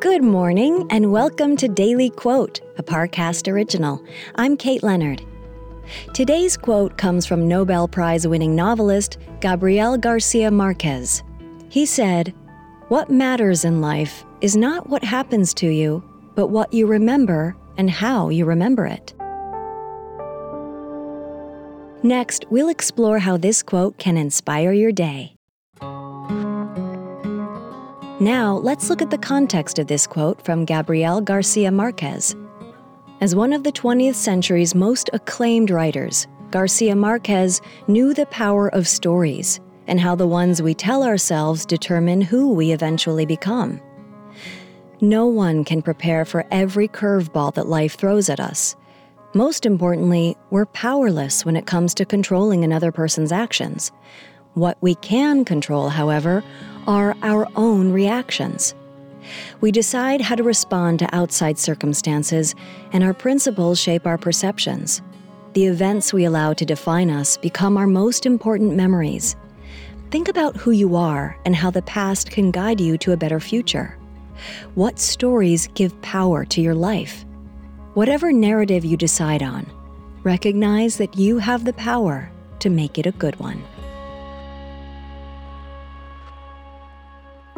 Good morning, and welcome to Daily Quote, a Parcast original. I'm Kate Leonard. Today's quote comes from Nobel Prize winning novelist Gabriel Garcia Marquez. He said, What matters in life is not what happens to you, but what you remember and how you remember it. Next, we'll explore how this quote can inspire your day. Now, let's look at the context of this quote from Gabriel Garcia Marquez. As one of the 20th century's most acclaimed writers, Garcia Marquez knew the power of stories and how the ones we tell ourselves determine who we eventually become. No one can prepare for every curveball that life throws at us. Most importantly, we're powerless when it comes to controlling another person's actions. What we can control, however, are our own reactions. We decide how to respond to outside circumstances, and our principles shape our perceptions. The events we allow to define us become our most important memories. Think about who you are and how the past can guide you to a better future. What stories give power to your life? Whatever narrative you decide on, recognize that you have the power to make it a good one.